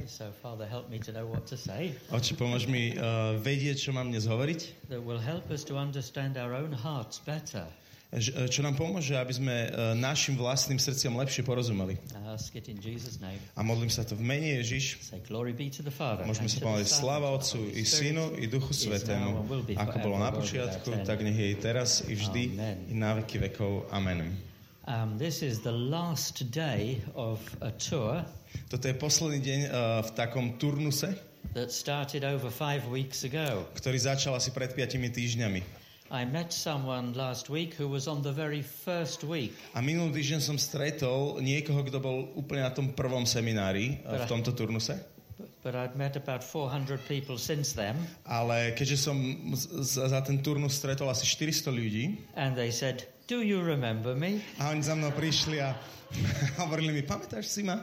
Okay, so Father, help me to know what to say. Oči, pomôž mi uh, vedieť, čo mám dnes hovoriť. That will help us to understand our own hearts better. Uh, Čo nám pomôže, aby sme uh, našim vlastným srdciam lepšie porozumeli. A modlím sa to v mene Ježiš. Say glory be to the Father. Môžeme sa Son, sláva Otcu i Synu i Duchu Svetému, ako bolo na počiatku, tak nech je i teraz, i vždy, Amen. i na veky vekov. Amen. Um, this is the last day of a tour Toto je posledný deň uh, v takom turnuse, that started over five weeks ago. ktorý začal asi pred 5 týždňami. I met someone last week who was on the very first week. A minulý týždeň som stretol niekoho, kto bol úplne na tom prvom seminári uh, v tomto turnuse. But I'd met about 400 people since then, Ale keďže som za ten turnus stretol asi 400 ľudí and they said, Do you remember me? a oni za mnou prišli a hovorili mi, pamätáš si ma?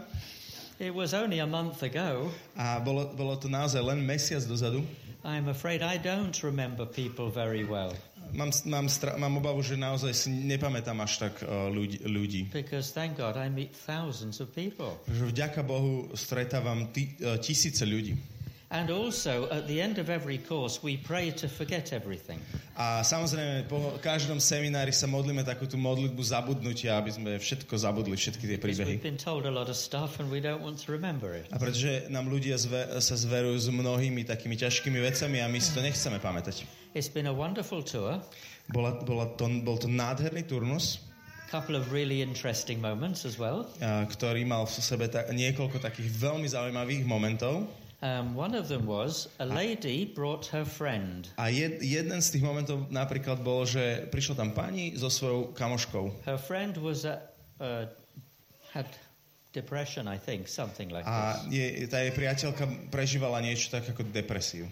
It was only a month ago. A bolo, bolo to naozaj len mesiac dozadu. I'm afraid I don't remember people very well Mám, mám, stra- mám obavu, že naozaj si nepamätám až tak uh, ľudí, ľudí. because thank God I meet thousands of people. Že vďaka Bohu stretávam ty, uh, tisíce ľudí. And also, at the end of every course, we pray to forget everything. A samozrejme, po každom seminári sa modlíme takú tú modlitbu zabudnutia, aby sme všetko zabudli, všetky tie príbehy. a pretože nám ľudia zve, sa zverujú s mnohými takými ťažkými vecami a my si to nechceme pamätať. It's been a wonderful tour, Bola, bola to, bol to nádherný turnus, couple of really interesting moments as well. ktorý mal v sebe ta, niekoľko takých veľmi zaujímavých momentov. Um, one of them was a lady brought her friend. A jed, jeden z tých momentov napríklad bol, že prišla tam pani so svojou kamoškou. Her friend was a, uh, had depression, I think, something like A this, je, tá jej priateľka prežívala niečo tak ako depresiu.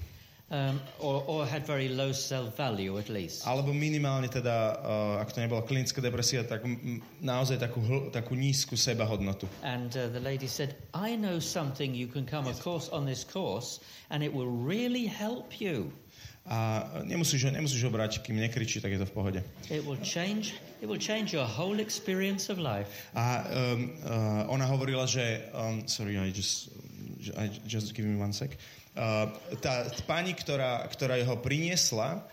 Um, or, or had very low self-value at least. Alebo minimálne teda, uh, ak to nebola klinická depresia, tak m, naozaj takú, hl- takú nízku sebahodnotu. And uh, the lady said, "I know something you can come, of course, on this course, and it will really help you. A nemusíš ho, nemusíš ho brať, kým nekričí, tak je to v pohode. It will change. It will change your whole experience of life." A um, uh, ona hovorila, že... Um, sorry, I just, I just give me one sec. Uh, tá, tá pani, ktorá, ktorá ho priniesla,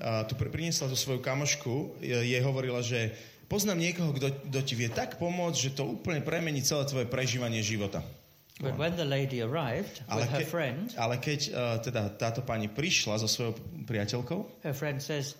uh, tu pr- priniesla tú svoju kamošku, je- jej hovorila, že poznám niekoho, kto, kto ti vie tak pomôcť, že to úplne premení celé tvoje prežívanie života. But when the lady arrived Ale, with her ke- friend, ale keď uh, teda táto pani prišla so svojou priateľkou her friend says,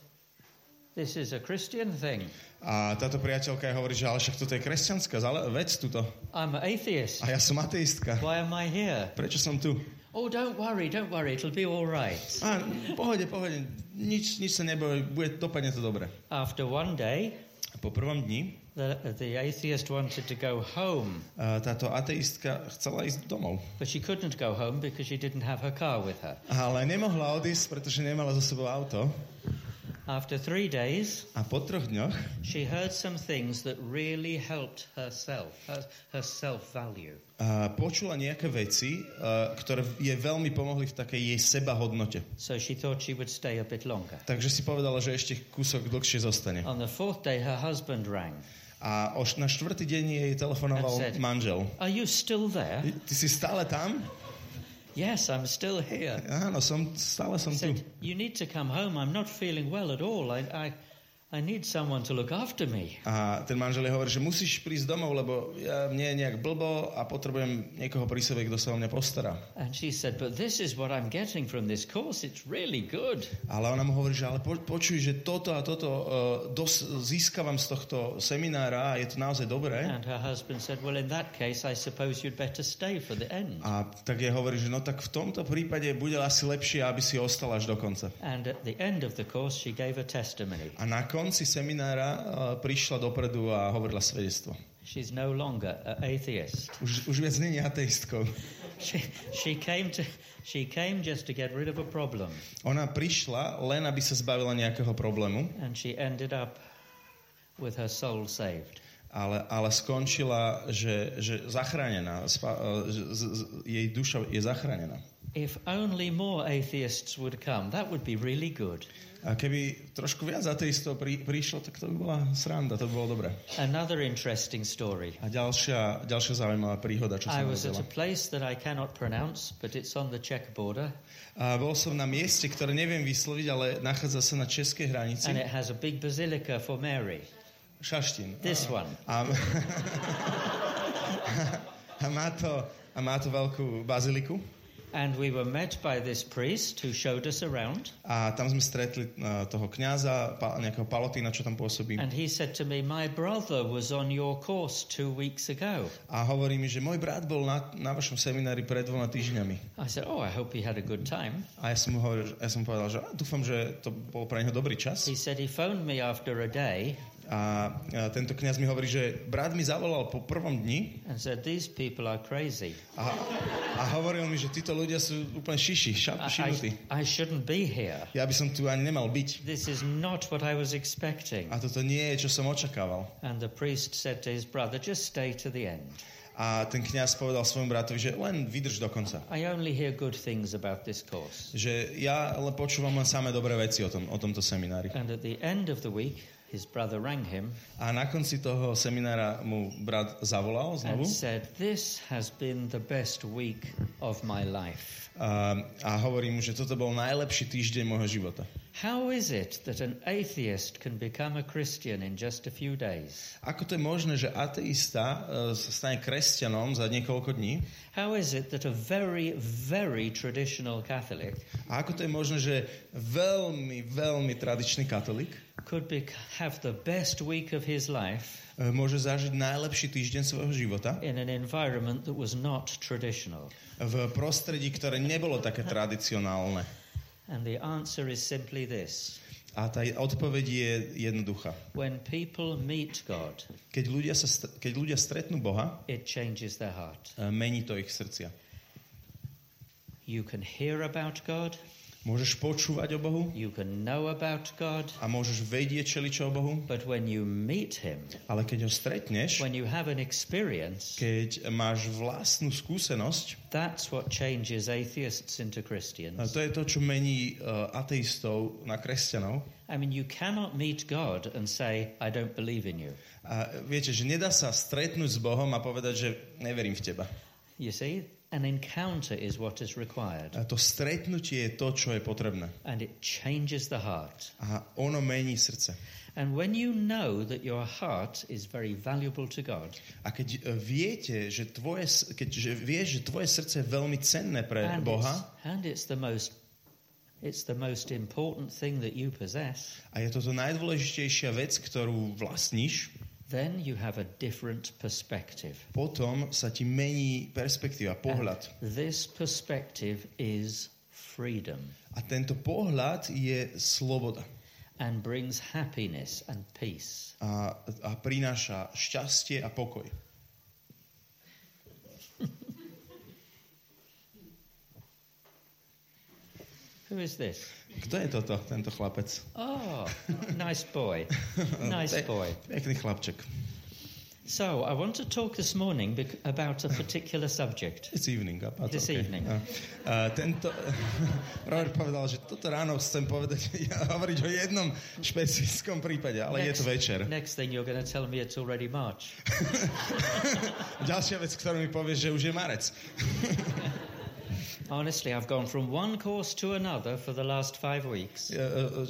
"This is a Christian thing. a táto priateľka hovorí, že ale však toto je kresťanská vec tuto. I'm atheist. A ja som ateistka. Why am I here?" Prečo som tu? Oh, don't worry, don't worry. It'll be all right. A, pohode, pohode, nič, nič sa neboj, bude, dopadne to dobre. After one day, po prvom dni the, the atheist wanted to go home, a, táto ateistka chcela ísť domov. but she couldn't go home because she didn't have her car with her. Ale nemohla odísť, pretože nemala so sebou auto. After three days, A po troch dňoch she heard some things that really helped herself, her, her self-value. Počula nejaké veci, a, ktoré jej veľmi pomohli v takej jej sebahodnote. So she thought she would stay a bit longer. Takže si povedala, že ešte kúsok dlhšie zostane. On the fourth day, her husband rang. A oš, na štvrtý deň jej telefonoval said- manžel. Are you still there? Ty, ty si stále tam? Yes, I'm still here. Áno, som, stále som He tu. said, You need to come home. I'm not feeling well at all. I, I, I need someone to look after me. A ten manžel jej hovorí, že musíš prísť domov, lebo ja, mne je nejak blbo a potrebujem niekoho pri sebe, kto sa o mňa postará. And she said, But this is what I'm getting from this course. It's really good. Ale ona mu hovorí, že ale po, počuj, že toto a toto uh, dos, získavam z tohto seminára a je to naozaj dobré. And her husband said, Well, in that case, I suppose you'd better stay for the end. A tak jej hovorí, že no tak v tomto prípade bude asi lepšie, aby si ostala až do konca. And at the end of the course, she gave a testimony. A na konci seminára uh, prišla dopredu a hovorila svedectvo. She's no longer an atheist. Už, už viac není ateistkou. She, she, came to, she came just to get rid of a problem. Ona prišla len, aby sa zbavila nejakého problému, And she ended up with her soul saved. ale, ale skončila, že, že zachránená, spa, že, z, z, jej duša je zachránená. If only more atheists would come, that would be really good. A keby trošku viac ateistov pri, prišlo, tak to by bola sranda, to by bolo dobré. Another interesting story. A ďalšia, ďalšia zaujímavá príhoda, čo I som was at a place that I cannot pronounce, but it's on the Czech border, A bol som na mieste, ktoré neviem vysloviť, ale nachádza sa na českej hranici. and it has a big basilica for Mary. Šaštín. This one. A, a, má to, a má to veľkú baziliku. And we were met by this priest who showed us around, A tam sme stretli uh, toho kňaza, pa, nejakého palotína, čo tam pôsobí. and he said to me, My brother was on your course two weeks ago. A hovorí mi, že môj brat bol na, na vašom seminári pred dvoma týždňami. I said, Oh, I hope he had a good time. A ja som mu hovoril, ja som povedal, že dúfam, že to bol pre neho dobrý čas. He said he phoned me after a day A, a tento kňaz mi hovorí, že brat mi zavolal po prvom dni and said, These people are crazy. a, a hovoril mi, že títo ľudia sú úplne šiši, šap, šibnutí. I, I shouldn't be here. Ja by som tu ani nemal byť. This is not what I was expecting. A toto nie je, čo som očakával. And the priest said to his brother, Just stay to the end. A ten kňaz povedal svojmu bratovi, že len vydrž do konca. I only hear good things about this course. Že ja ale počúvam len samé dobré veci o, tom, o tomto seminári. And at the end of the week, his brother rang him A na konci toho seminára mu brat zavolal znovu and said, This has been the best week of my life. a, a hovorí mu, že toto bol najlepší týždeň môjho života. How is it that an atheist can become a Christian in just a few days? Ako to je možné, že ateista sa stane kresťanom za niekoľko dní? How is it that a very, very traditional Catholic A ako to je možné, že veľmi, veľmi tradičný katolík could be, have the best week of his life e, môže zažiť najlepší týždeň svojho života in an environment that was not traditional? v prostredí, ktoré nebolo také tradicionálne? And the answer is simply this A tá odpoveď je jednoduchá. when people meet God, Keď ľudia, sa, keď ľudia stretnú Boha, it changes their heart. e, mení to ich srdcia. You can hear about God, Môžeš počúvať o Bohu you can know about God, a môžeš vedieť čeličo o Bohu, but when you meet Him, ale keď ho stretneš, when you have an experience, keď máš vlastnú skúsenosť, that's what changes atheists into a Christians. to je to, čo mení uh, ateistov na kresťanov. I mean, you cannot meet God and say, I don't believe in you. A viete, že nedá sa stretnúť s Bohom a povedať, že neverím v teba. You see, an encounter is what is required, A to stretnutie je to, čo je potrebné. and it changes the heart. A ono mení srdce. And when you know that your heart is very valuable to God, A keď uh, viete, že tvoje, keď že vieš, že tvoje srdce je veľmi cenné pre and it's, Boha and it's the most it's the most important thing that you possess, a je toto najdôležitejšia vec, ktorú vlastníš, then you have a different perspective. potom sa ti mení perspektíva, pohľad. And this perspective is freedom A tento pohľad je sloboda. and brings happiness and peace. A, a prináša šťastie a pokoj. Who is this? Kto je toto, tento chlapec? Oh, nice boy. Nice boy. Pekný chlapček. So, I want to talk this morning about a particular subject. It's evening. A, a to, This okay. evening. A tento, Robert povedal, že toto ráno chcem povedať, ja hovoriť o jednom špecifickom prípade, ale je to večer. next thing you're going to tell me it's already March. Ďalšia vec, ktorú mi povieš, že už je marec. Honestly, I've gone from one course to another for the last five weeks.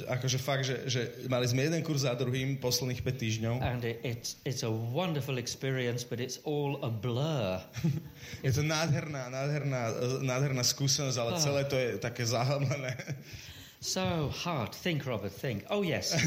Akože fakt, že, že mali sme jeden kurz za druhým posledných 5 týždňov. And it, it's, it's a wonderful experience, but it's all a blur. Je to nádherná, nádherná, nádherná skúsenosť, ale Ah. celé to je také zahamlené. So, heart, think, Robert, think. Oh, yes,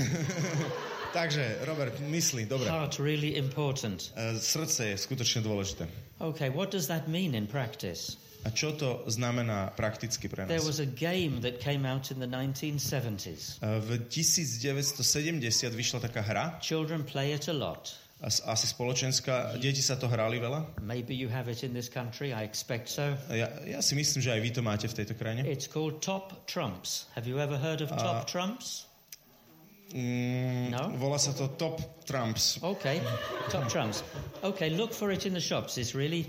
Takže, Robert, mysli, dobre. heart really important. Srdce je skutočne dôležité. Okay, what does that mean in practice? A čo to znamená prakticky pre There nás? was a game that came out in the 1970s. E, V 1970 vyšla taká hra, Children play it a lot. as- asi spoločenská, deti sa to hrali veľa. Maybe you have it in this country, I expect so. Ja, ja si myslím, že aj vy to máte v tejto krajine. It's called Top Trumps. Have you ever heard of Top Trumps? Mm, No? Volá sa to Top Trumps. Okay, top trumps. Okay, look for it in the shops. It's really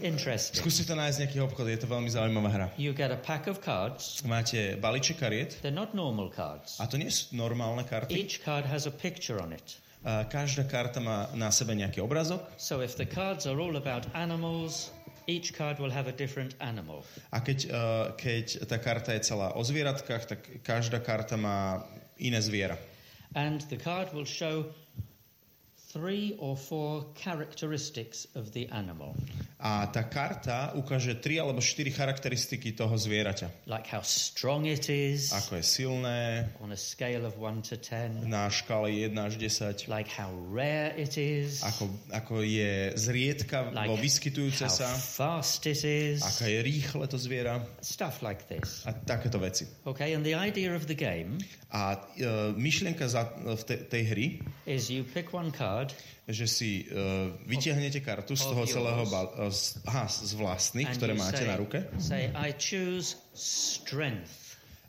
interesting. Skúste to nájsť v nejakých obchodoch, je to veľmi zaujímavá hra. You get a pack of cards. Máte balíček kariet They're not normal cards. a to nie sú normálne karty. Each card has a picture on it. A každá karta má na sebe nejaký obrazok So if the cards are all about animals, each card will have a different animal. a keď, uh, keď tá karta je celá o zvieratkách, tak každá karta má iné zviera. And the card will show three or four characteristics of the animal, A tá karta ukáže tri alebo štyri charakteristiky toho zvieraťa. like how strong it is. Ako je silné, on a scale of 1 to 10, na škále 1 až 10, like how rare it is, ako, ako je zriedka like vyskytujúce how sa, fast it is, aká je rýchle to zviera. Stuff like this. a takéto veci. Okay, and the idea of the game A uh, myšlienka za, v te, tej hry, is you pick one card že si uh, vytiahnete kartu z toho celého bal, uh, z, aha, z vlastných, and ktoré máte say, na ruke say, I choose strength.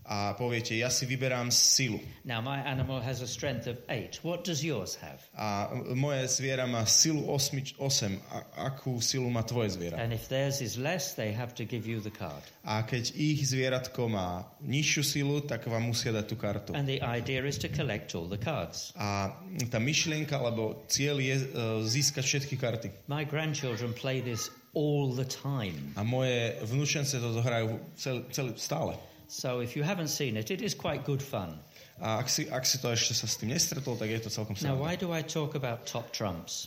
A poviete, ja si vyberám silu. Now, my animal has a strength of 8. What does yours have? A moje zviera má silu 8. 8. A, akú silu má tvoje zviera? And if theirs is less, they have to give you the card. A keď ich zvieratko má nižšiu silu, tak vám musia dať tú kartu. And the idea is to collect all the cards. A tá myšlienka alebo cieľ je uh, získať všetky karty. My grandchildren play this all the time. A moje vnúčence toto hrajú cel, cel, stále. So if you haven't seen it, it is quite good fun. A ak si, ak si to ešte sa s tým nestretol, tak je to celkom Now, sranda. why do I talk about top trumps?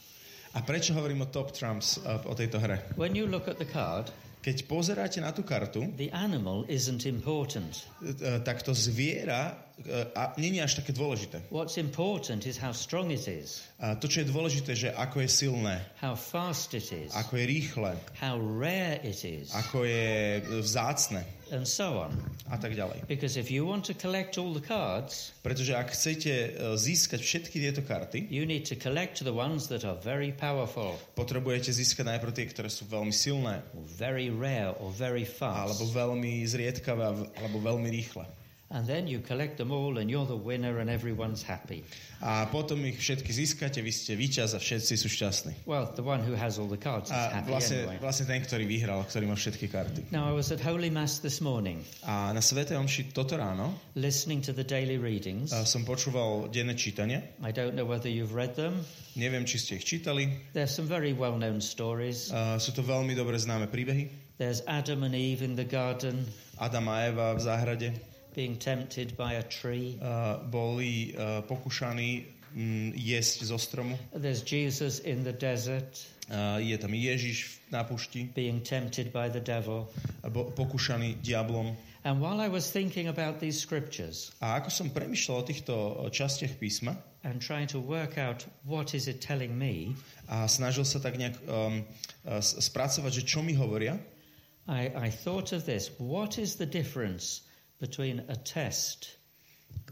A prečo hovorím o Top Trumps uh, o tejto hre? When you look at the card, Keď pozeráte na tú kartu, the animal isn't important. uh, tak to zviera uh, a je až také dôležité. What's important is how strong it is, A to, čo je dôležité, že ako je silné, how fast it is, ako je rýchle, how rare it is, ako je vzácne and so on. a tak ďalej. Because if you want to collect all the cards, Pretože ak chcete uh, získať všetky tieto karty, you need to collect the ones that are very powerful, potrebujete získať najprv tie, ktoré sú veľmi silné, very rare, or very alebo fast. veľmi zriedkavé, alebo veľmi rýchle. And then you collect them all, and you're the winner, and everyone's happy. A potom ich všetky získate, vy ste víťaz a všetci sú šťastní. Well, the one who has all the cards is A happy vlastne, anyway. vlastne ten, ktorý vyhral, ktorý má všetky karty. Now, I was at Holy Mass this morning, A na Svetej Omši toto ráno listening to the daily readings. a som počúval denné čítanie. I don't know whether you've read them. Neviem, či ste ich čítali. There's some very well-known stories. A sú to veľmi dobre známe príbehy. There's Adam and Eve in the garden Adam a Eva v záhrade being tempted by a tree. a boli a, pokúšaní mm, jesť zo stromu. There's Jesus in the desert A je tam Ježiš na pušti being tempted by the devil. a bo, pokúšaný diablom. And while I was thinking about these scriptures A ako som premyšľal o týchto častiach písma and trying to work out what is it telling me, a snažil sa tak nejak um, s- spracovať, že čo mi hovoria, I, I thought of this. What is the difference between a test,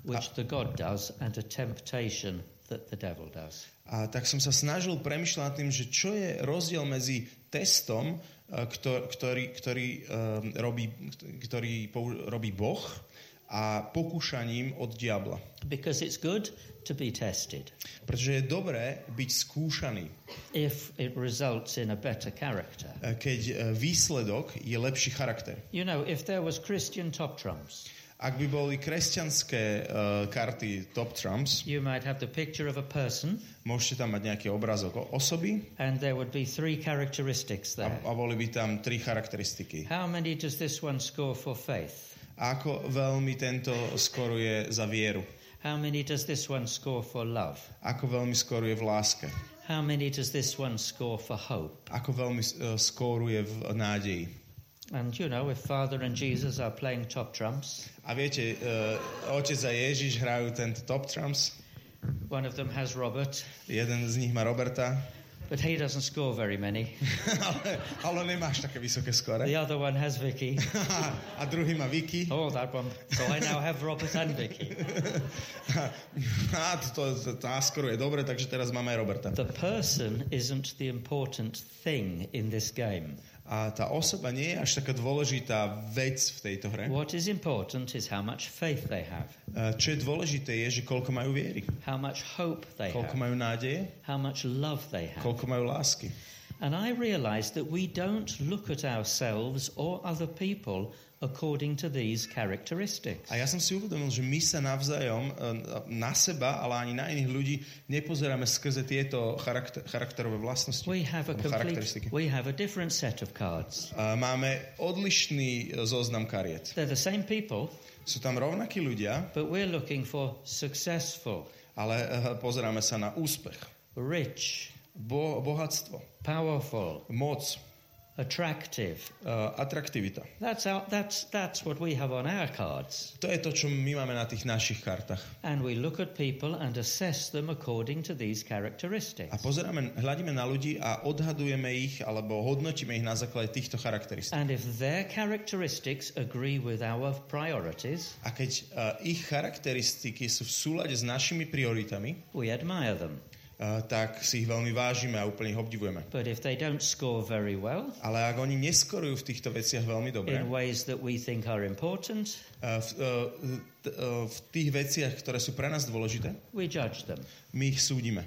which the God does, and a temptation that the devil does? A tak som sa snažil premyšľať tým, že čo je rozdiel medzi testom, eh, ktor- ktorý, ktorý, um, robí, ktorý pou- robí Boh a pokúšaním od diabla. Because it's good to be tested Pretože je dobré byť skúšaný, if it results in a better character. eh, keď eh, výsledok je lepší charakter. You know, if there was Christian top trumps, Ak by boli kresťanské uh, karty Top Trumps, you might have the picture of a person, môžete tam mať nejaký obrázok o osoby and there would be three characteristics a, there. a boli by tam tri charakteristiky. How many does this one score for faith? Ako veľmi tento skoruje za vieru. How many does this one score for love? Ako veľmi skoruje v láske. How many does this one score for hope? Ako veľmi uh, skóruje v nádeji. And you know, if Father and Jesus are playing top trumps, A viete, uh, otec a Ježiš hrajú tento Top Trumps. one of them has Robert, Jeden z nich má Roberta, but he doesn't score very many. ale, nemáš také vysoké skore. The other one has Vicky. a druhý má Vicky. Oh, that one. So I now have Robert and Vicky. a to, to, tá skoruje dobre, takže teraz máme Roberta. The person isn't the important thing in this game. A tá osoba nie je až taká dôležitá vec v tejto hre. What is important is how much faith they have, Uh, Čo je dôležité je, že koľko majú viery, how much hope they koľko have, majú nádeje, how much love they have. koľko majú lásky. And I realized that we don't look at ourselves or other people according to these characteristics. A ja som si uvedomil, že my sa navzájom uh, na seba, ale ani na iných ľudí nepozeráme skrze tieto charakter, charakterové vlastnosti. We have a complete, we have a different set of cards. Uh, Máme odlišný uh, zoznam kariet. They're the same people, Sú tam rovnakí ľudia, but we're looking for successful, ale pozeráme sa na úspech, rich, bo- bohatstvo, powerful, moc, attractive. uh, atraktivita. That's, our, that's, that's what we have on our cards. To je to, čo my máme na tých našich kartách. And we look at people and assess them according to these characteristics. A pozeráme, hľadíme na ľudí a odhadujeme ich alebo hodnotíme ich na základe týchto charakteristík. And if their characteristics agree with our priorities, A keď uh, ich charakteristiky sú v súlade s našimi prioritami, we admire them. Tak si ich veľmi vážime a úplne ich obdivujeme. But if they don't score very well Ale ak oni neskorujú v týchto veciach veľmi dobre, in ways that we think are important, v, t- uh, v tých veciach, ktoré sú pre nás dôležité, we judge them. my ich súdime.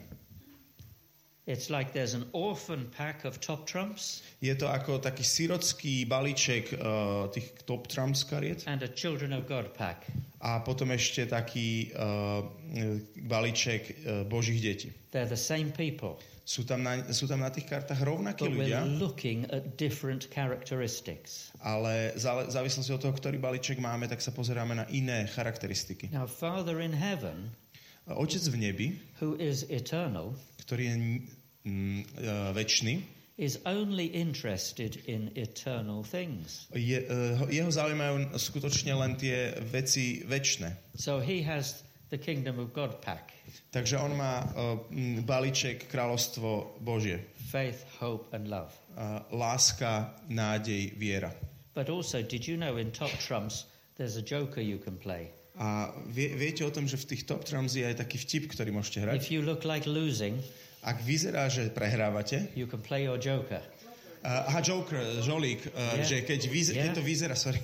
It's like there's an orphan pack of top trumps Je to ako taký sirocký balíček uh, tých top trumps kariet and a children of God pack. a potom ešte taký uh, balíček uh, božích detí. They're the same people, Sú tam na, sú tam na tých kartách rovnakí but we're ľudia, looking at different characteristics. ale zále- závislosti od toho, ktorý balíček máme, tak sa pozeráme na iné charakteristiky. Now, Father in heaven, Otec v nebi, who is eternal, ktorý je mm, väčší, is only interested in eternal things. je, jeho zaujímajú skutočne len tie veci väčšie. So he has the kingdom of God pack Takže on má uh, balíček kráľovstvo Božie. faith, hope, and love. Uh, láska, nádej, viera. But also, did you know in top trumps there's a joker you can play? A vie, viete o tom, že v tých top trumps je aj taký vtip, ktorý môžete hrať? If you look like losing, Ak vyzerá, že prehrávate, you can play your joker. uh, aha, Joker, žolík, uh, Yeah. že keď, keď Yeah. to vyzerá, sorry,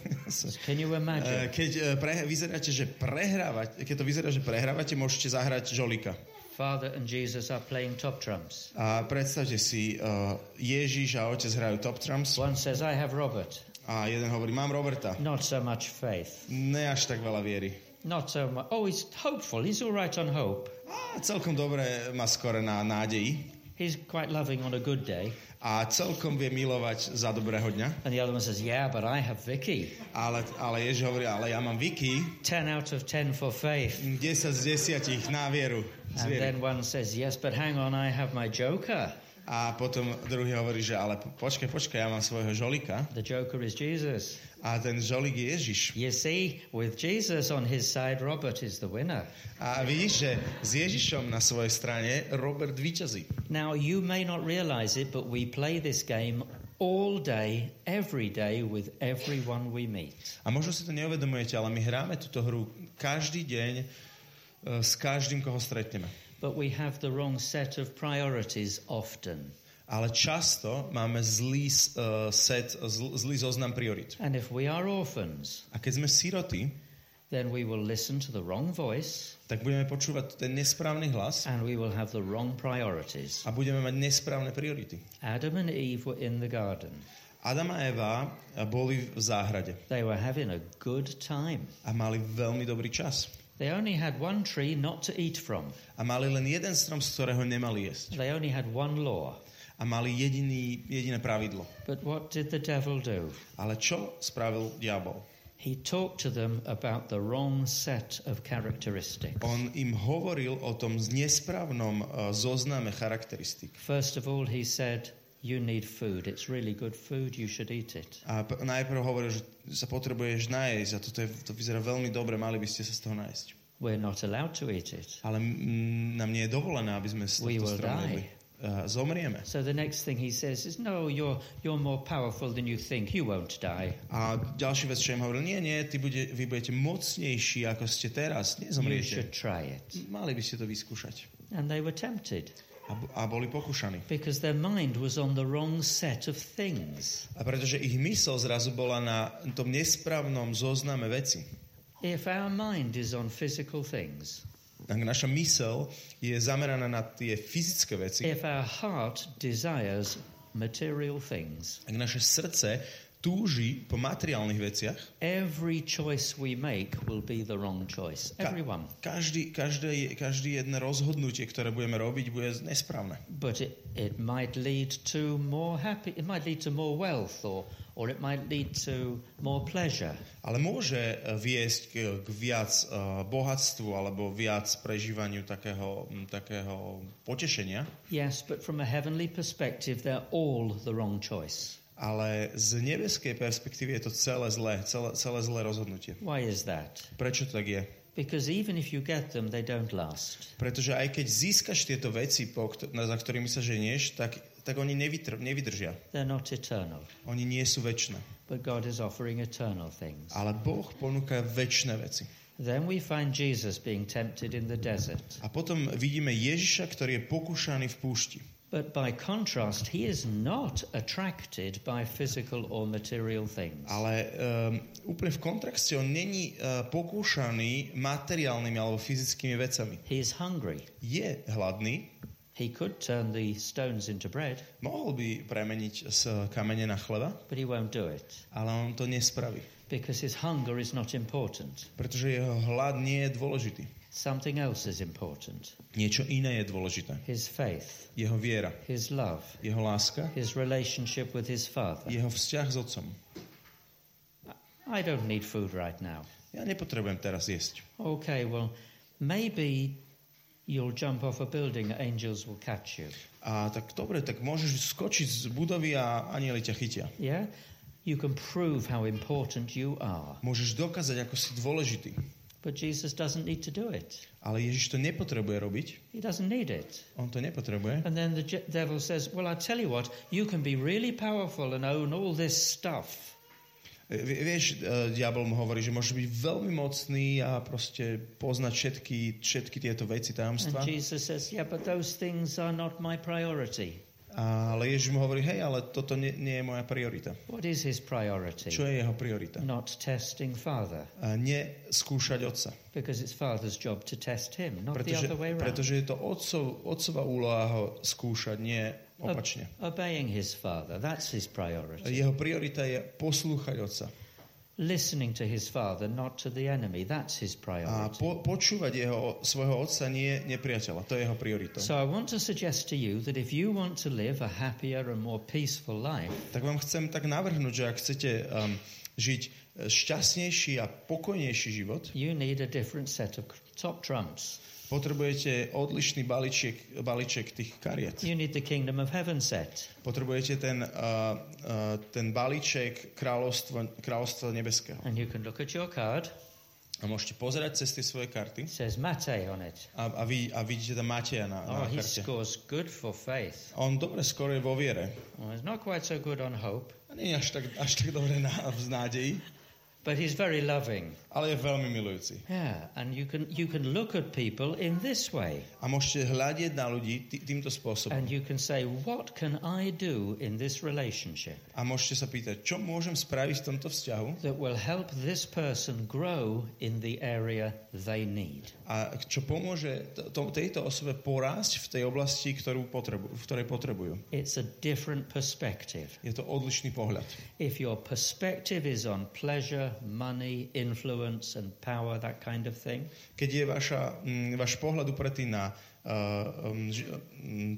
Can you Uh, imagine? keď uh, pre, vyzeráte, že prehrávate, keď to vyzerá, že prehrávate, môžete zahrať žolika. Father and Jesus are playing top trumps. A predstavte si, uh, Ježiš a otec hrajú top trumps One says, I have Robert. A jeden hovorí, mám Roberta. Not so much faith. Ne až tak veľa viery. Not so much. Oh, he's hopeful. He's all right on hope. A celkom dobre má skore na nádeji He's quite loving on a good day. a celkom vie milovať za dobrého dňa. And the other one says, Yeah, but I have Vicky. Ale, ale Ježiš hovorí, ale ja mám Vicky 10 out of 10 for faith. 10 z 10 na vieru. And then one says, Yes, but hang on, I have my joker. A potom druhý hovorí, že ale po- počkaj, počkaj, ja mám svojho žolika. The joker is Jesus. A ten žolík je Ježiš. You see, with Jesus on his side, Robert is the winner. A vidíš, že s Ježišom na svojej strane Robert víťazí. Now, you may not realize it, but we play this game all day, every day, with everyone we meet. A možno si to neuvedomujete, ale my hráme túto hru každý deň e, s každým, koho stretneme. But we have the wrong set of priorities often. Ale často máme zlý uh, set, zl, zlý zoznam priorit. And if we are orphans, A keď sme siroty, then we will listen to the wrong voice tak budeme počúvať ten nesprávny hlas and we will have the wrong priorities. a budeme mať nesprávne priority. Adam and Eve were in the garden. Adam a Eva boli v záhrade They were having a good time. a mali veľmi dobrý čas. They only had one tree not to eat from. A mali len jeden strom, z ktorého nemali jesť. They only had one law. A mali jediný, jediné pravidlo. But what did the devil do? Ale čo spravil diabol? He talked to them about the wrong set of characteristics. On im hovoril o tom nesprávnom uh, zozname charakteristik. First of all, he said, You need food. It's really good food. You should eat it. A najprv hovoril, že sa potrebuješ najesť a toto je, to vyzerá veľmi dobre, mali by ste sa z toho nájsť. We're not allowed to eat it. Ale nám nie je dovolené, aby sme z tohto stromu. Uh, zomrieme. So the next thing he says is, No, you're, you're more powerful than you think. You won't die. A ďalší vec, čo im hovoril, nie, nie, ty bude, vy budete mocnejší, ako ste teraz. You Nezomriete. should try it. Mali by ste to vyskúšať. and they were tempted a, boli pokúšaní. because their mind was on the wrong set of things. A pretože ich mysel zrazu bola na tom nesprávnom zozname veci. If our mind is on physical things, Ak naša mysel je zameraná na tie fyzické veci, if our heart desires material things, ak naše srdce túži po materiálnych veciach, every choice we make will be the wrong choice. ka- Everyone. každý, každé, každý jedno rozhodnutie, ktoré budeme robiť, bude nesprávne. But it, it might lead to more happy, it might lead to more wealth or, or it might lead to more pleasure. Ale môže eh, viesť k, k viac uh, bohatstvu alebo viac prežívaniu takého, takého potešenia, Yes, but from a heavenly perspective, they're all the wrong choice. Ale z nebeskej perspektívy je to celé zlé, celé, celé zlé rozhodnutie. Why is that? Prečo to tak je? Because even if you get them, they don't last. Pretože aj keď získaš tieto veci, po, za ktorými sa ženieš, tak, tak oni nevytr, nevydržia. They're not eternal. Oni nie sú väčšie. But God is offering eternal things. Ale Boh ponúka väčšie veci. Then we find Jesus being tempted in the desert. A potom vidíme Ježiša, ktorý je pokúšaný v púšti. But by contrast, he is not attracted by physical or material things. Ale um, úplne v kontrakte on není uh, pokúšaný materiálnymi alebo fyzickými vecami. He is hungry. Je hladný, He could turn the stones into bread, mohol by premeniť z kamene na chleba, but he won't do it ale on to nespraví. because his hunger is not important. Pretože jeho hlad nie je dôležitý. Something else is important Niečo iné je dôležité. his faith, Jeho viera, his love, jeho láska, his relationship with his Father. jeho vzťah s otcom. I don't need food right now. Ja nepotrebujem teraz jesť. Okay, well, maybe you'll jump off a building, angels will catch you. A tak dobre, tak môžeš skočiť z budovy a anieli ťa chytia. Yeah? You can prove how important you are. Môžeš dokázať, ako si dôležitý. But Jesus doesn't need to do it. Ale Ježiš to nepotrebuje robiť. He doesn't need it. On to nepotrebuje. And then the devil says, Well, I tell you what, you can be really powerful and own all this stuff. E, vie- Vieš, e, diabol mu hovorí, že môže byť veľmi mocný a proste poznať všetky, všetky tieto veci, And tajomstva. Jesus says, Yeah, but those things are not my priority. Ale Ježiš mu hovorí, hej, ale toto nie, nie je moja priorita. What is his priority? Čo je jeho priorita? Not testing Father, A neskúšať otca. because it's Father's job to test him, not the Pretože, other way around. pretože je to otcov, otcová úloha ho skúšať, nie opačne. Obeying his Father, that's his priority. Jeho priorita je poslúchať otca. Listening to his Father, not to the enemy, that's his A priority. po, počúvať jeho, svojho otca, nie nepriateľa. To je jeho prioritou. So I want to suggest to you that if you want to live a happier and more peaceful life, Tak vám chcem tak navrhnúť, že ak chcete um, žiť šťastnejší a pokojnejší život, you need a different set of top trumps. Potrebujete odlišný balíček, balíček tých kariet. You need the kingdom of heaven set. Potrebujete ten, uh, uh, ten balíček kráľovstva, kráľovstva nebeského. And you can look at your card, A môžete pozerať cez tie svoje karty says Mate on it. a, a, vy, a vidíte tam Mateja na, Oh, na he karte. scores good for faith. A on dobre skoro je vo viere. Well, not quite so good on hope, A nie až tak, až tak dobre na, v nádeji, but he's very loving. ale je veľmi milujúci. Yeah, and you can you can look at people in this way, A môžete hľadiť na ľudí tý, týmto spôsobom. and you can say, "What can I do in this relationship A môžete sa pýtať, čo môžem spraviť v tomto vzťahu that will help this person grow in the area they need?" A čo pomôže to, tejto osobe porásť v tej oblasti, ktorú potrebu, v ktorej potrebujú. It's a different perspective. Je to odlišný pohľad. If your perspective is on pleasure, money, influence, and power, that kind of thing, Keď je vaša, mm, váš pohľad upretý na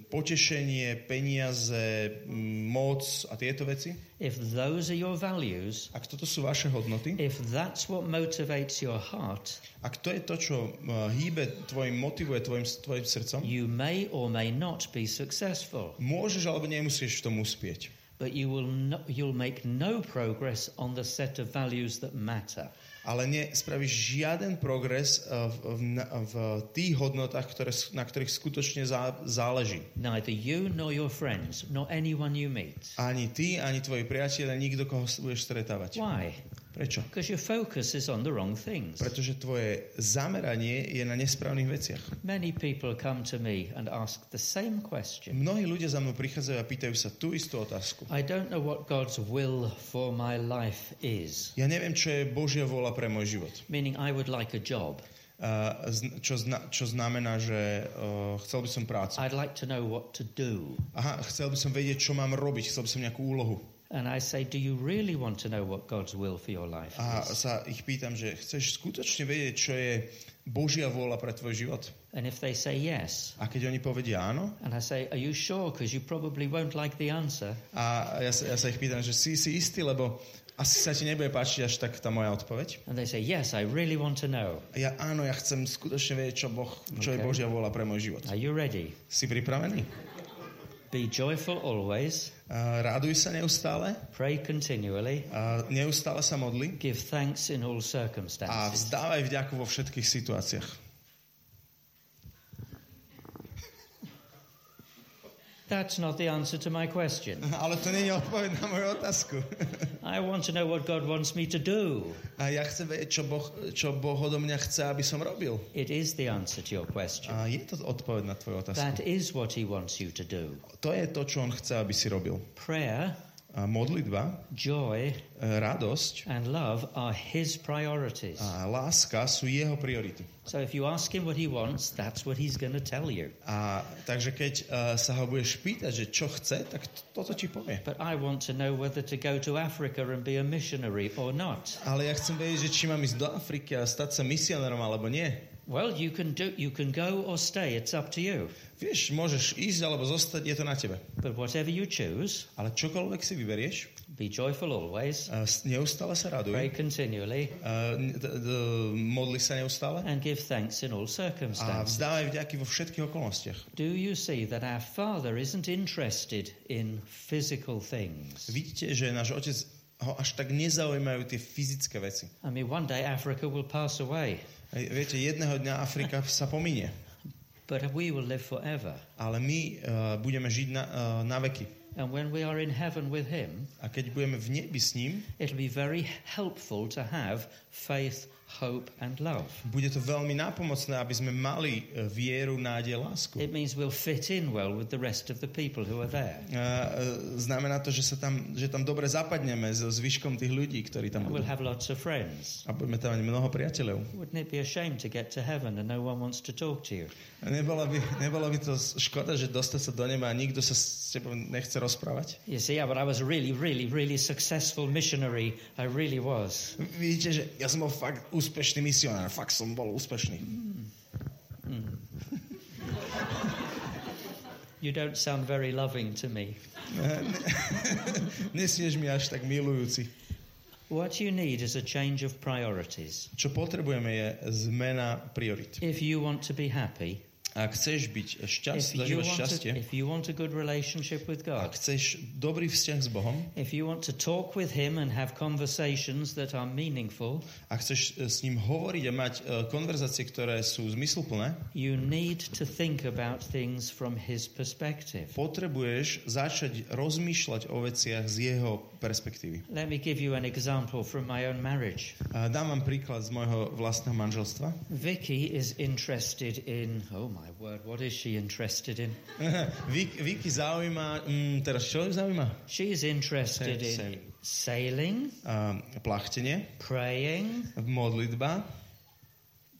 potešenie, peniaze, mm, moc a tieto veci, if those are your values, ak toto sú vaše hodnoty, if that's what motivates your heart, ak to je to, čo uh, hýbe tvojim, motivuje tvojim, tvojim srdcom, you may or may not be successful, môžeš alebo nemusíš v tom uspieť. but you will no, you'll make no progress on the set of values that matter. Ale nespravíš žiaden progres uh, v, v, v tých hodnotách, ktoré, na ktorých skutočne zá, záleží. Neither you nor your friends, nor anyone you meet. Ani ty, ani tvoji priatelia, nikto, koho budeš stretávať. Why? Prečo? Because your focus is on the wrong things. Pretože tvoje zameranie je na nesprávnych veciach. Many people come to me and ask the same question. Mnohí ľudia za mnou prichádzajú a pýtajú sa tú istú otázku. I don't know what God's will for my life is, Ja neviem, čo je Božia vôľa pre môj život. meaning I would like a job. Zn- čo, zna, čo znamená, že uh, chcel by som prácu. I'd like to know what to do. Aha, chcel by som vedieť, čo mám robiť, chcel by som nejakú úlohu. And I say, Do you really want to know what God's will for your life A is? sa ich pýtam, že chceš skutočne vedieť, čo je Božia vôľa pre tvoj život? And if they say yes, A keď oni povedia áno, and I say, Are you sure? Because you probably won't like the answer. a ja sa, ja sa ich pýtam, že si si istý, lebo asi sa ti nebude páčiť až tak tá moja odpoveď. And they say, Yes, I really want to know. A ja áno, ja chcem skutočne vedieť, čo, boh, čo je Okay. Božia vôľa pre môj život. Are you ready? Si pripravený? Be joyful always, A ráduj sa neustále, pray continually, a neustále sa modli give thanks in all a circumstances. vzdávaj vďaku vo všetkých situáciách. That's not the answer to my question. Ale to nie je odpoveď na otázku. I want to know what God wants me to do. A ja vedieť, čo boh, čo boh odo mňa chce, aby som robil. It is the answer to your question. A je to odpoveď na tvoju otázku. That is what He wants you to do. To je to, čo on chce, aby si robil. Prayer, A modlitba, joy, e, radosť and love are His priorities. a láska sú jeho priority. So if you ask Him what He wants, that's what He's going to tell you. A takže keď uh, sa ho budeš pýtať, že čo chce, tak toto ti povie. But I want to know whether to go to Africa and be a missionary or not. Ale ja chcem vedieť, že či mám ísť do Afriky a stať sa misionárom alebo nie. Well, you can do. You can go or stay. It's up to you. Vieš, môžeš ísť alebo zostať, je to na tebe. But whatever you choose, Ale čokoľvek si vyberieš, be joyful always, uh, neustále sa pray continually, uh, d- d- modli sa neustále and give thanks in all a circumstances. vzdávaj vďaky vo všetkých okolnostiach. Do you see that our Father isn't interested in physical things? Vidíte, že náš otec ho až tak nezaujímajú tie fyzické veci. I mean, one day Africa will pass away, Viete, jedného dňa Afrika sa pominie, but we will live forever. ale my uh, budeme žiť na, uh, na veky. And when we are in heaven with Him, A keď budeme v nebi s ním, it'll be very helpful to have faith, hope, and love. bude to veľmi nápomocné, aby sme mali e, vieru, nádej, lásku. It means we'll fit in well with the rest of the people who are there. E, znamená to, že, sa tam, že tam dobre zapadneme so zvyškom tých ľudí, ktorí tam budú. we'll have lots of friends. A budeme tam mať mnoho priateľov. Wouldn't it be a shame to get to heaven and no one wants to talk to you? A nebolo by, nebolo by to škoda, že dostať sa do neba a nikto sa s tebou nechce rozprávať? You see, but I was a really, really, really successful missionary. I really was. Vidíte, že ja som bol fakt úspešný misionár. Fakt som bol úspešný. You don't sound very loving to me. Nesmieš mi až tak milujúci. What you need is a change of priorities. Čo potrebujeme je zmena priorit. If you want to be happy, Ak chceš byť if šťast, you, zažívať want šťastie, a, if you want a good relationship with ak God, chceš dobrý vzťah s Bohom, if you want to talk with Him and have conversations that are meaningful, ak chceš e, s ním hovoriť a mať e, konverzácie, ktoré sú zmysluplné, you need to think about things from His perspective. potrebuješ začať rozmýšľať o veciach z jeho perspektívy. Let me give you an example from my own marriage. A dám vám príklad z môjho vlastného manželstva. Vicky is interested in, oh my word, what is she interested in? Zaujíma, mm, teraz čo ju zaujíma? She is interested in sailing. Uh, plachtenie, praying, modlitba,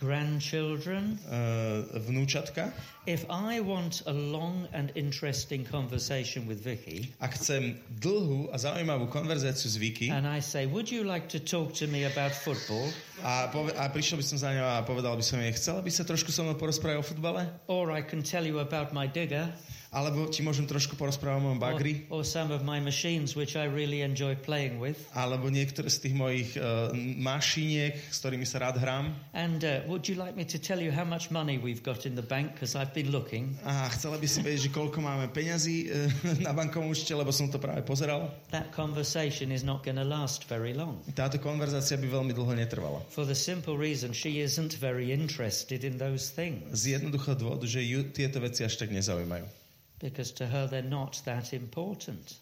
grandchildren. uh, vnúčatka. If I want a long and interesting conversation with Vicky, Ak chcem dlhú a zaujímavú konverzáciu s Vicky and I say, Would you like to talk to me about football? a, pove- a prišiel by som za ňou a povedal by som jej, chcela by sa trošku so mnou porozprávať o futbale? Or I can tell you about my digger, Alebo ti môžem trošku porozprávať o mojom or, bagri? or some of my machines which I really enjoy playing with. Alebo niektoré z tých mojich uh, mašiniek, s ktorými sa rád hrám? And uh, would you like me to tell you how much money we've got in the bank? Because I've been looking. A chcela by si vedieť, že koľko máme peňazí uh, na bankovom účte, lebo som to práve pozeral? That conversation is not going to last very long. Táto konverzácia by veľmi dlho netrvala. For the simple reason she isn't very interested in those things. Z jednoduchého dôvodu, že ju tieto veci až tak nezaujímajú. Because to her they're not that important.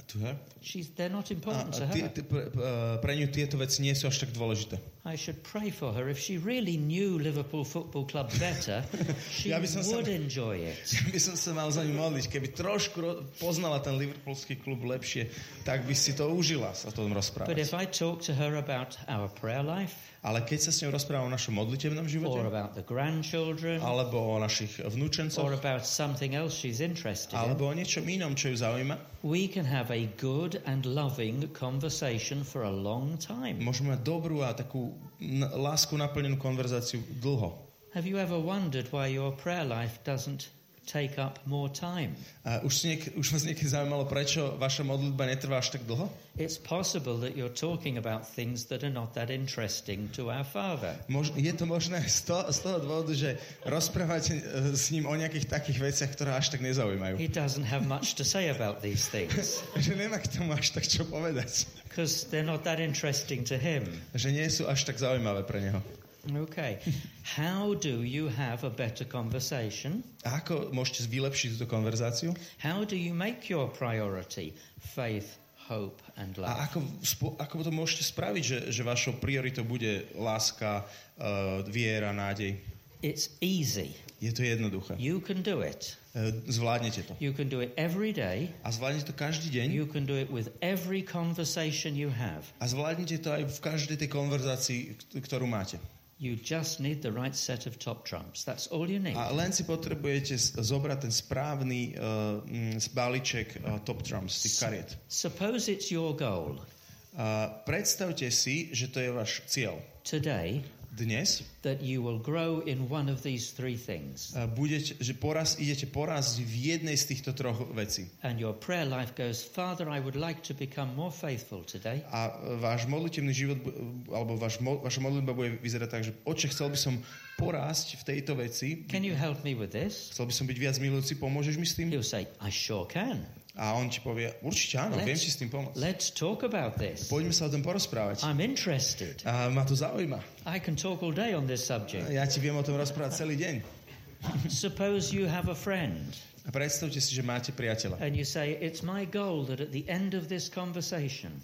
To her? She's, they're not important to a tie, her. tie, pre, uh, pre ňu tieto veci nie sú až tak dôležité. I should pray for her. If she really knew Liverpool Football Club better, she Ja som sa- would enjoy it. by som sa ňu modliť. Keby trošku ro- poznala ten liverpoolský klub lepšie, tak by si to užila sa o tom But rozprávať. if I talk to her about our prayer life Ale keď sa s ňou rozprávam o našom modlitevnom or živote, about the grandchildren alebo o našich or vnúčencoch, about something else she's interested in, alebo o niečom inom, čo ju zaujíma, we can have a good and loving conversation for a long time. môžeme mať dobrú a takú lásku naplnenú konverzáciu dlho. Have you ever wondered why your prayer life doesn't take up more time? A už, niek- už vás niekedy zaujímalo, prečo vaša modlitba netrvá až tak dlho? It's possible that you're talking about things that are not that interesting to our Father. Mož- je to možné z toho, z toho dôvodu, že rozprávate e, s ním o nejakých takých veciach, ktoré až tak nezaujímajú. He doesn't have much to say about these things Že nemá k tomu až tak čo povedať. because they're not that interesting to him. Že nie sú až tak zaujímavé pre neho. Okay. How do you have a better conversation? A ako môžete vylepšiť túto konverzáciu? How do you make your priority faith, hope, and A love? ako, spo- ako to môžete spraviť, že, že vašou prioritou bude láska, uh, viera, nádej? It's easy. Je to jednoduché. You can do it. Uh, zvládnete to. You can do it every day. A zvládnete to každý deň. You can do it with every conversation you have. A zvládnete to aj v každej tej konverzácii, ktorú máte. You just need the right set of top trumps. That's all you need. A len si potrebujete zobrať ten správny uh, balíček uh, top trumps, tých kariet. Suppose it's your goal A predstavte si, že to je váš cieľ. today Dnes that you will grow in one of these three things. budete, že poraz, idete porazť v jednej z týchto troch vecí. And your prayer life goes, Father, I would like to become more faithful today. A váš modlitevný život, alebo váš, vaša modlitba bude vyzerať tak, že oče, chcel by som porásť v tejto veci, Can you help me with this? chcel by som byť viac milujúci, pomôžeš mi s tým? He'll say, I sure can. A on určite áno, Let's- viem s tým pomôcť. Let's talk about this. Poďme sa o tom porozprávať. I'm interested. A ma to zaujíma. I can talk all day on this subject. Ja ti viem o tom rozprávať celý deň. Suppose you have a friend A predstavte si, že máte priateľa. and you say, It's my goal that at the end of this conversation,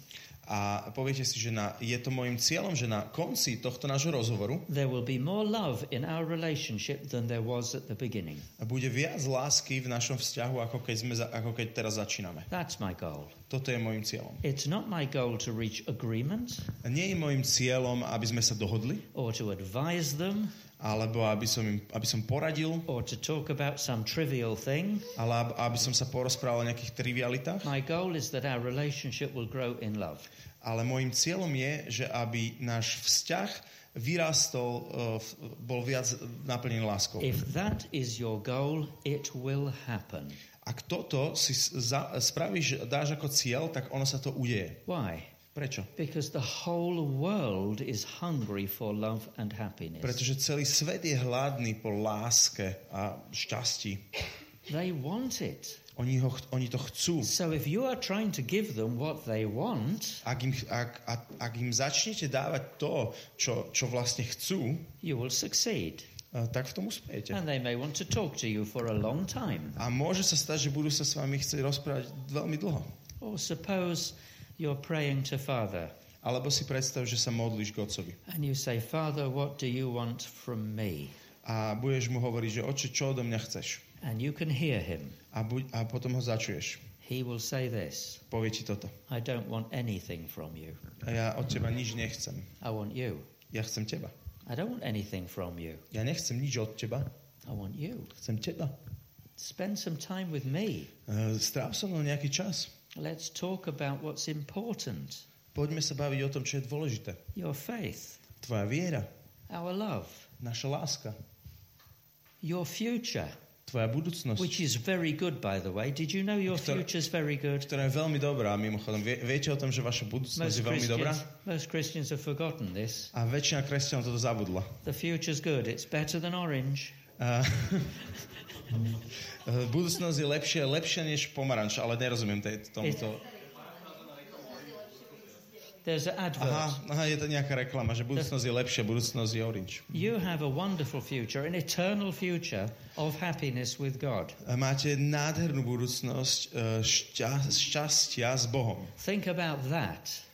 A poviete si, že na, je to môjim cieľom, že na konci tohto nášho rozhovoru there will be more love in our relationship than there was at the beginning. bude viac lásky v našom vzťahu, ako keď, sme, ako keď teraz začíname. That's my goal. Toto je môjim cieľom. It's not my goal to reach agreement A nie je môjim cieľom, aby sme sa dohodli, or to advise them alebo aby som, im, aby som poradil, or to talk about some trivial thing. ale ab- aby som sa porozprával o nejakých trivialitách. My goal is that our relationship will grow in love. Ale môjim cieľom je, že aby náš vzťah vyrastol, uh, v- bol viac naplnený láskou. If that is your goal, it will happen. Ak toto si za, spravíš, dáš ako cieľ, tak ono sa to udeje. Why? Prečo? Because the whole world is hungry for love and happiness. Pretože celý svet je hladný po láske a šťastí. They want it. Oni, ho, oni to chcú. So if you are trying to give them what they want, Ak im, ak, ak, ak im začnete dávať to, čo, čo vlastne chcú, you will succeed. tak v tom uspejete. And they may want to talk to you for a long time. A môže sa stať, že budú sa s vami chcieť rozprávať veľmi dlho. Or suppose you're praying to Father Alebo si predstav, že sa modlíš k Otcovi. and you say, Father, what do you want from me? A budeš mu hovoriť, že oče, čo odo mňa chceš? And you can hear him. A, buď, a potom ho začuješ. He will say this Povie ti toto. I don't want anything from you. A ja od teba nič nechcem. I want you. Ja chcem teba. I don't want anything from you. Ja nechcem nič od teba. I want you. Chcem teba. Spend some time with me. E, Stráv so mnou nejaký čas. Let's talk about what's important Poďme sa baviť o tom, čo je dôležité. your faith, Tvoja viera, our love, naša láska, your future, tvoja budúcnosť, which is very good, by the way. Did you know your Ktorá- future's very good? ktorá je veľmi dobrá. Mimochodom, vie, viete o tom, že vaša budúcnosť Most je veľmi dobrá? Christians, most Christians have forgotten this. A väčšina kresťanov toto zabudla. The future's good. It's better than orange. A, budúcnosť je lepšia, lepšia než pomaranč, ale nerozumiem tej, tomuto. There's an advert. Aha, aha, je to nejaká reklama, že budúcnosť je lepšia, budúcnosť je orange. You have a wonderful future, an eternal future of happiness with God. A Máte nádhernú budúcnosť e, šťa, šťastia s Bohom. Think about that,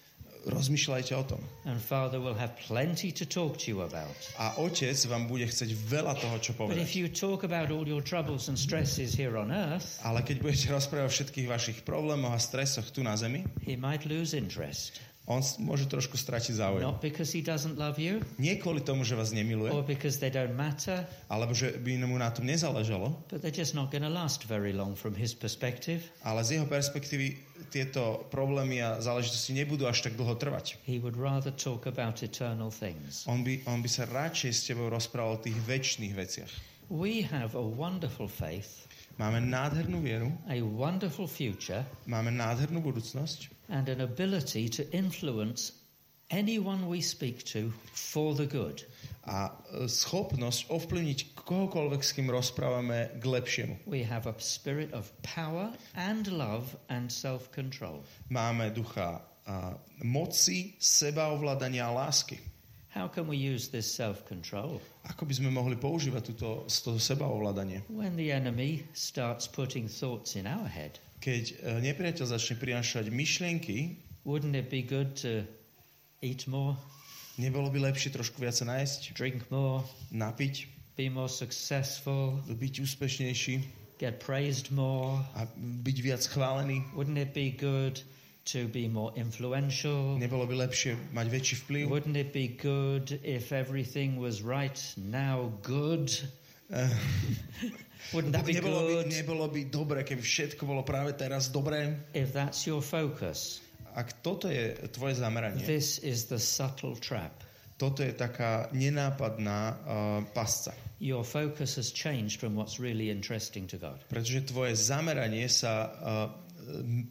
Rozmýšľajte o tom. and Father will have plenty to talk to you about. A otec vám bude chceť veľa toho, čo But if povedať. you talk about all your troubles and stresses here on earth, Ale keď budete rozprávať o všetkých vašich problémoch a stresoch tu na Zemi, he might lose interest. on môže trošku stratiť záujem. Not because he doesn't love you Nie kvôli tomu, že vás nemiluje, or because they don't matter, alebo že by mu na tom nezáležalo, but they're just not going to last very long from his perspective. ale z jeho perspektívy tieto problémy a záležitosti nebudú až tak dlho trvať. He would rather talk about eternal things. On by, on by sa radšej s tebou rozprával o tých väčšných veciach. We have a wonderful faith, Máme nádhernú vieru, a wonderful future, máme nádhernú budúcnosť and an ability to influence anyone we speak to for the good. A e, schopnosť ovplyvniť kohokoľvek, s kým rozprávame, k lepšiemu. We have a spirit of power and love and self control. Máme ducha a, moci, sebaovládania a lásky. How can we use this self control? Ako by sme mohli používať túto, toto sebaovládanie? When the enemy starts putting thoughts in our head, Keď e, nepriateľ začne prinášať myšlienky, wouldn't it be good to eat more, nebolo by lepšie trošku viac sa nájsť, drink more, napiť, be more successful, byť úspešnejší get praised more? a byť viac chválený? Wouldn't it be good to be more influential? Nebolo by lepšie mať väčší vplyv? Wouldn't it be good if everything was right now good? Eh, Wouldn't that be nebolo, by, good nebolo by dobre, keby všetko bolo práve teraz dobré? if that's your focus? Ak toto je tvoje zameranie, This is the subtle trap. toto je taká nenápadná uh, pasca. Your focus has changed from what's really interesting to God. Pretože tvoje zameranie sa uh,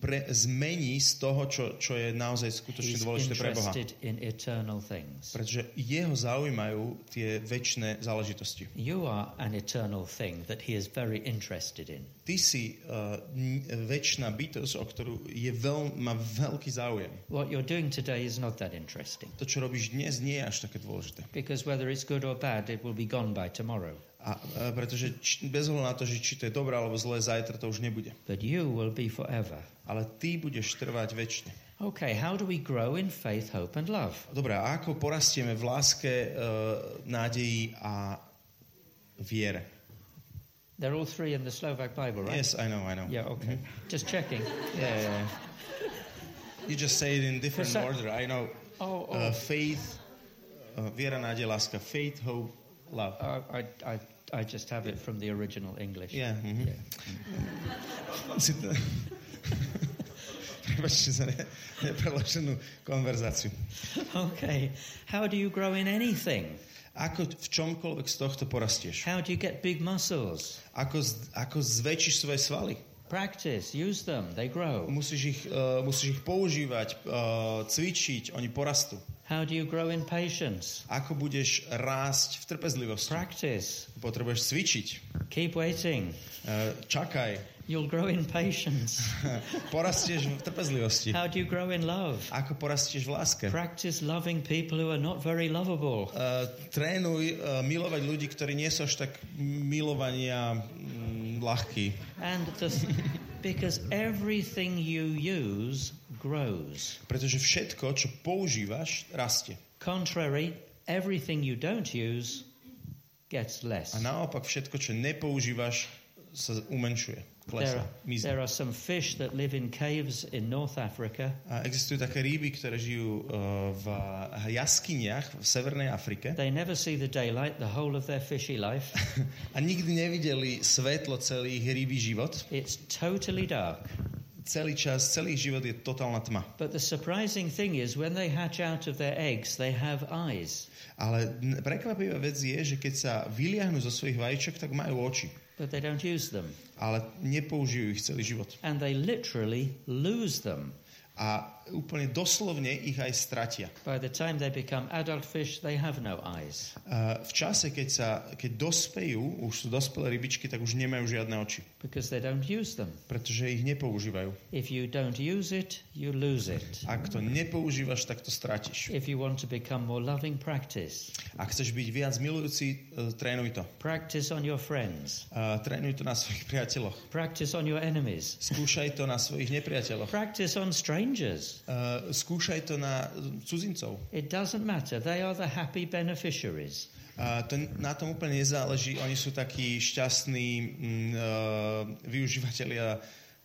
pre, zmení z toho, čo, čo je naozaj skutočne He's dôležité pre Boha. Pretože jeho zaujímajú tie väčšie záležitosti. You are an eternal thing that he is very interested in. Ty si uh, väčšina bytosť, o ktorú je veľ, má veľký záujem. What you're doing today is not that interesting To, čo robíš dnes, nie je až také dôležité. because whether it's good or bad, it will be gone by tomorrow. A, a pretože či, bez ohľadu na to, že či to je dobré alebo zlé, zajtra to už nebude. But you will be forever. Ale ty budeš trvať väčšine. Okay, how do we grow in faith, hope, and love? Dobre, a ako porastieme v láske, uh, nádeji a viere? They're all three in the Slovak Bible, right? Yes, I know, I know. Yeah, okay. Just checking. Yeah, yeah. You just say it in different some- order. I know. Oh, oh. Uh, faith, uh, viera, nádej, láska. Faith, hope, love. Uh, I, I, I just have it from the original English. Yeah. mhm. Yeah. Si to... Prepačte za ne, nepreloženú konverzáciu. Okay. How do you grow in anything? Ako v čomkoľvek z tohto porastieš? How do you get big muscles? Ako, ako zväčšíš svoje svaly? Practice, use them, they grow. Musíš ich, uh, musíš ich používať, uh, cvičiť, oni porastú. How do you grow in patience? Ako budeš rásť v trpezlivosti? Practice. Potrebuješ cvičiť. Keep waiting. Uh, čakaj. You'll grow in patience. Porastieš v trpezlivosti. How do you grow in love? Ako porastieš v láske? Practice loving people who are not very lovable. Uh, trénuj uh, milovať ľudí, ktorí nie sú až tak milovania mm, ľahkí. And the, because everything you use grows. Pretože všetko, čo používaš, rastie. Contrary, everything you don't use gets less. A naopak všetko, čo nepoužívaš, sa umenšuje. Are, Mizne. there are some fish that live in caves in North Africa. A existujú také ryby, ktoré žijú uh, v jaskyniach v Severnej Afrike They never see the daylight the whole of their fishy life. a nikdy nevideli svetlo celý ich rybí život. It's totally dark. Celý čas, celý život je totálna tma. But the surprising thing is, when they hatch out of their eggs, they have eyes. Ale prekvapivá vec je, že keď sa vyliahnu zo svojich vajíčok, tak majú oči. But they don't use them. Ale nepoužijú ich celý život. And they literally lose them. a úplne doslovne ich aj stratia. By the time they become adult fish, they have no eyes. A v čase, keď, sa, keď dospejú, už sú dospelé rybičky, tak už nemajú žiadne oči, because they don't use them. pretože ich nepoužívajú. If you don't use it, you lose it. Ak to nepoužívaš, tak to stratíš. If you want to become more loving, practice. Ak chceš byť viac milujúci, e, trénuj to. Practice on your friends. A trénuj to na svojich priateľoch. Practice on your enemies. Skúšaj to na svojich nepriateľoch. Practice on strangers. Uh, skúšaj to na cudzincov. It doesn't matter. They are the happy beneficiaries. A to, na tom úplne nezáleží. Oni sú takí šťastní mm, uh, využívateľia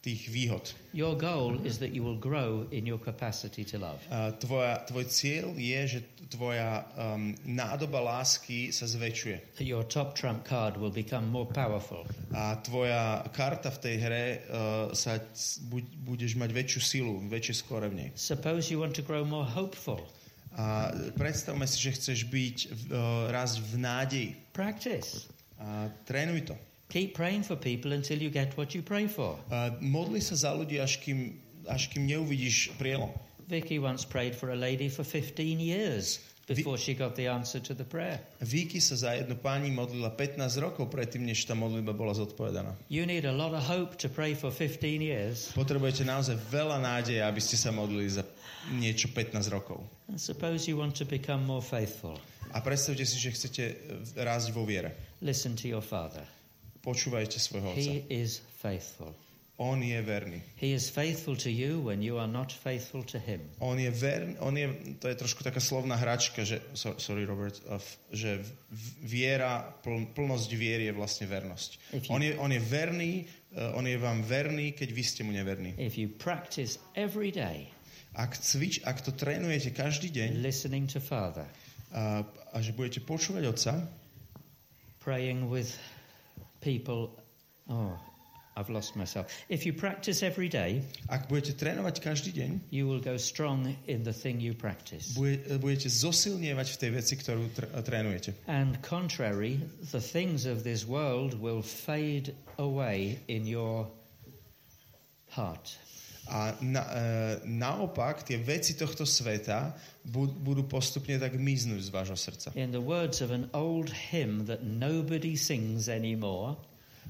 tých výhod. Your goal is that you will grow in your capacity to love. A tvoja, tvoj cieľ je, že tvoja um, nádoba lásky sa zväčšuje. Your top trump card will become more powerful. A tvoja karta v tej hre uh, sa buď, budeš mať väčšiu silu, väčšie skore v nej. Suppose you want to grow more hopeful. A predstavme si, že chceš byť uh, raz v nádeji. Practice. A trénuj to. Keep praying for people until you get what you pray for. A modli sa za ľudí, až kým, až kým neuvidíš prielom. Vicky once prayed for a lady for 15 years before she got the answer to the prayer. Víky sa za jednu pani modlila 15 rokov predtým, než tá modlitba bola zodpovedaná. You need a lot of hope to pray for 15 years. Potrebujete naozaj veľa nádeje, aby ste sa modlili za niečo 15 rokov. And suppose you want to become more faithful. A predstavte si, že chcete e, rásť vo viere. Listen to your father. Počúvajte svojho otca. He is faithful. On je verný. He is faithful to you when you are not faithful to him. On je verný, on je, to je trošku taká slovná hračka, že, so- sorry Robert, že viera, pl, plnosť viery je vlastne vernosť. You- On je, on je verný, uh, on je vám verný, keď vy ste mu neverní. If you practice every day Ak, cvič, ak to trénujete každý deň listening to Father, a, a že budete počúvať otca, praying with people, oh, I've lost myself. If you practice every day, ak budete trénovať každý deň, you will go strong in the thing you practice. bude, budete zosilnievať v tej veci, ktorú tr- trénujete. And contrary, the things of this world will fade away in your heart. A na, e, naopak, tie veci tohto sveta bu- budú postupne tak miznúť z vášho srdca. In the words of an old hymn that nobody sings anymore,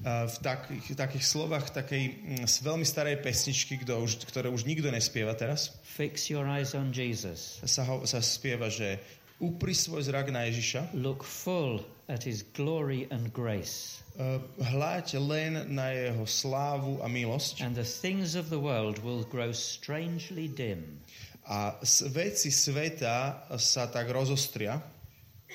A v takých, takých slovách takej mm, s veľmi starej pesničky, kto už, ktoré už nikto nespieva teraz, fix your eyes on Jesus. sa, ho, sa spieva, že upri svoj zrak na Ježiša, Look full at his glory and grace, e, hľaď len na jeho slávu a milosť. And the things of the world will grow strangely dim. A veci sveta sa tak rozostria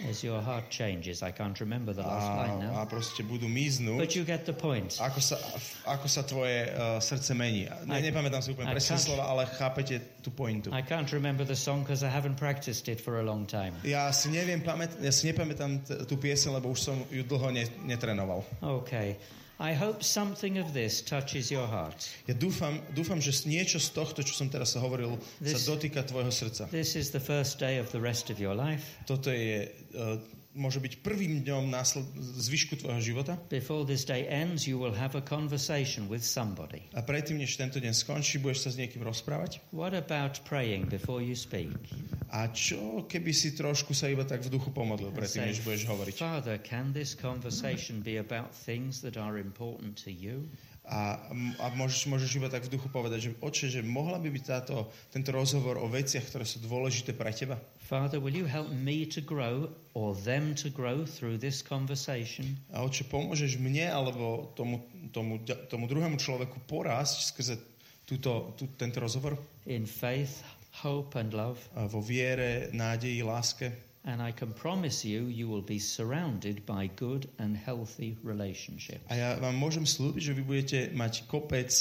as your heart changes. I can't remember the last line a, a now. proste budú miznúť. But you get the point. Ako sa, ako sa tvoje uh, srdce mení. Ne, I- nepamätám si úplne presné can't- slova, ale chápete tú pointu. I can't remember the song because I haven't practiced it for a long time. Ja si, neviem, pamät, ja si nepamätám t- tú piesen, lebo už som ju dlho ne, netrenoval. Okay. I hope something of this touches your heart. Ja dúfam, dúfam, že niečo z tohto, čo som teraz hovoril, This- sa dotýka tvojho srdca. This is the first day of the rest of your life. Toto je, uh, môže byť prvým dňom násled, zvyšku tvojho života. Before this day ends, you will have a conversation with somebody. A predtým, než tento deň skončí, budeš sa s niekým rozprávať. What about praying before you speak? A čo, keby si trošku sa iba tak v duchu pomodlil predtým, než budeš hovoriť? Father, can this conversation be about things that are important to you? A, a môžeš, môžeš iba tak v duchu povedať, že oče, že mohla by byť táto, tento rozhovor o veciach, ktoré sú dôležité pre teba? Father, will you help me to grow or them to grow through this conversation? A oče, pomôžeš mne alebo tomu, tomu, tomu druhému človeku porásť skrze túto, tú, tento rozhovor? In faith, hope, and love. A vo viere, nádeji, láske. And I can promise you, you will be surrounded by good and healthy relationships. A ja vám môžem slúbiť, že vy budete mať kopec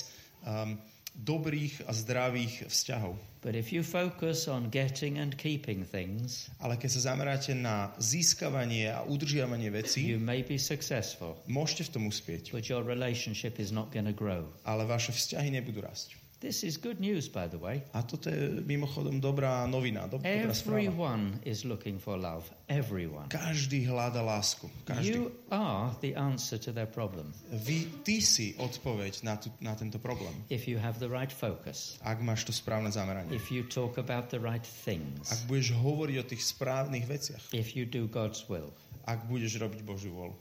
um, dobrých a zdravých vzťahov. But if you focus on getting and keeping things, Ale keď sa zameráte na získavanie a udržiavanie vecí, you may be successful, môžete v tom uspieť. but your relationship is not going to grow. Ale vaše vzťahy nebudú rásť. This is good news, by the way. A toto je mimochodom dobrá novina, dob- dobrá správa. Everyone is looking for love. Everyone. Každý hľada lásku. Každý. You are the answer to their problem Vy, ty si odpoveď na, tu, na tento problém. if you have the right focus, Ak máš to správne zameranie. if you talk about the right things, Ak budeš hovoriť o tých správnych veciach. if you do God's will. Ak budeš robiť Božiu volu.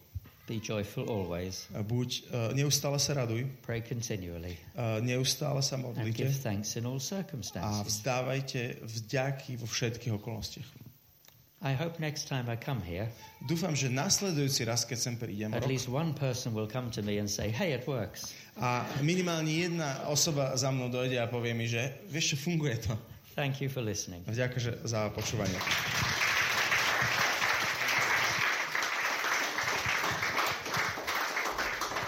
Be joyful always, Buď, uh, neustále sa raduj, pray continually, uh, neustále sa and modlite give thanks in all a circumstances. vzdávajte vďaky vo všetkých okolnostiach. I hope next time I come here, Dúfam, že nasledujúci raz, keď sem prídem, at rok, least one person will come to me and say, Hey, it works. a minimálne jedna osoba za mnou dojde a povie mi, že vieš funguje to. Thank you for listening. Že za počúvanie.